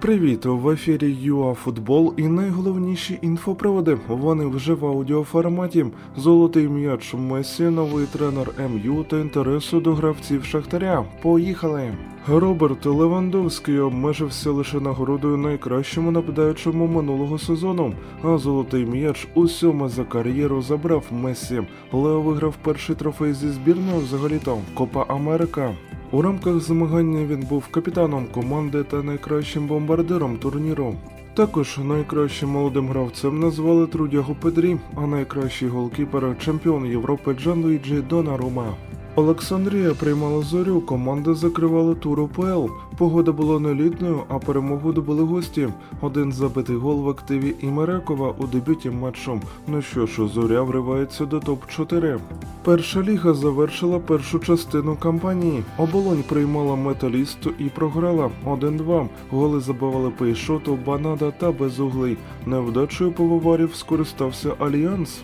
Привіт! В ефірі ЮАФутбол і найголовніші інфоприводи. Вони вже в аудіоформаті. Золотий м'яч Месі, новий тренер МЮ та інтересу до гравців Шахтаря. Поїхали! Роберт Левандовський обмежився лише нагородою найкращому нападаючому минулого сезону, а золотий м'яч усьому за кар'єру забрав Месі. Лео виграв перший трофей зі збірною взагалі-то Копа Америка. У рамках змагання він був капітаном команди та найкращим бомбардиром турніру. Також найкращим молодим гравцем назвали Трудягу Педрі, а найкращий голкіпер чемпіон Європи Джанлуїджі Донарума. Олександрія приймала зорю, команди закривали тур УПЛ. Погода була нелітною, а перемогу добили гості. Один забитий гол в активі Імерекова у дебюті матчу. Ну що ж, зоря вривається до топ-4. Перша ліга завершила першу частину кампанії. Оболонь приймала металісту і програла 1-2. Голи забивали Пейшоту, Банада та Безуглий. Невдачею пивоварів скористався Альянс.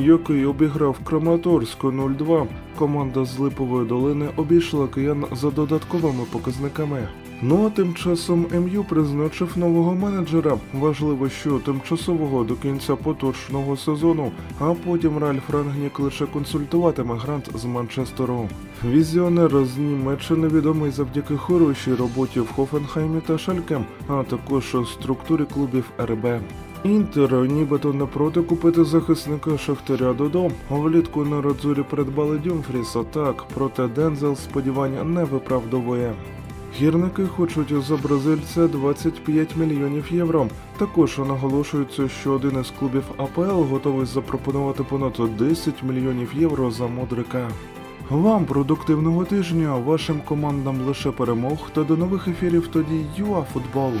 Який обіграв Краматорську 0-2. Команда з Липової долини обійшла киян за додатковими показниками. Ну а тим часом МЮ призначив нового менеджера. Важливо, що тимчасового до кінця поточного сезону, а потім Ральф Рангнік лише консультуватиме гранд з Манчестеру. Візіонер з Німеччини відомий завдяки хорошій роботі в Хофенхаймі та Шальке, а також структурі клубів РБ. Інтер нібито не проти купити захисника Шахтаря Додо. Влітку нерадзурі придбали Дюмфріса. Проте Дензел сподівання не виправдовує. Гірники хочуть за бразильця 25 мільйонів євро. Також наголошується, що один із клубів АПЛ готовий запропонувати понад 10 мільйонів євро за мудрика. Вам продуктивного тижня, вашим командам лише перемог та до нових ефірів тоді ЮАФутбол.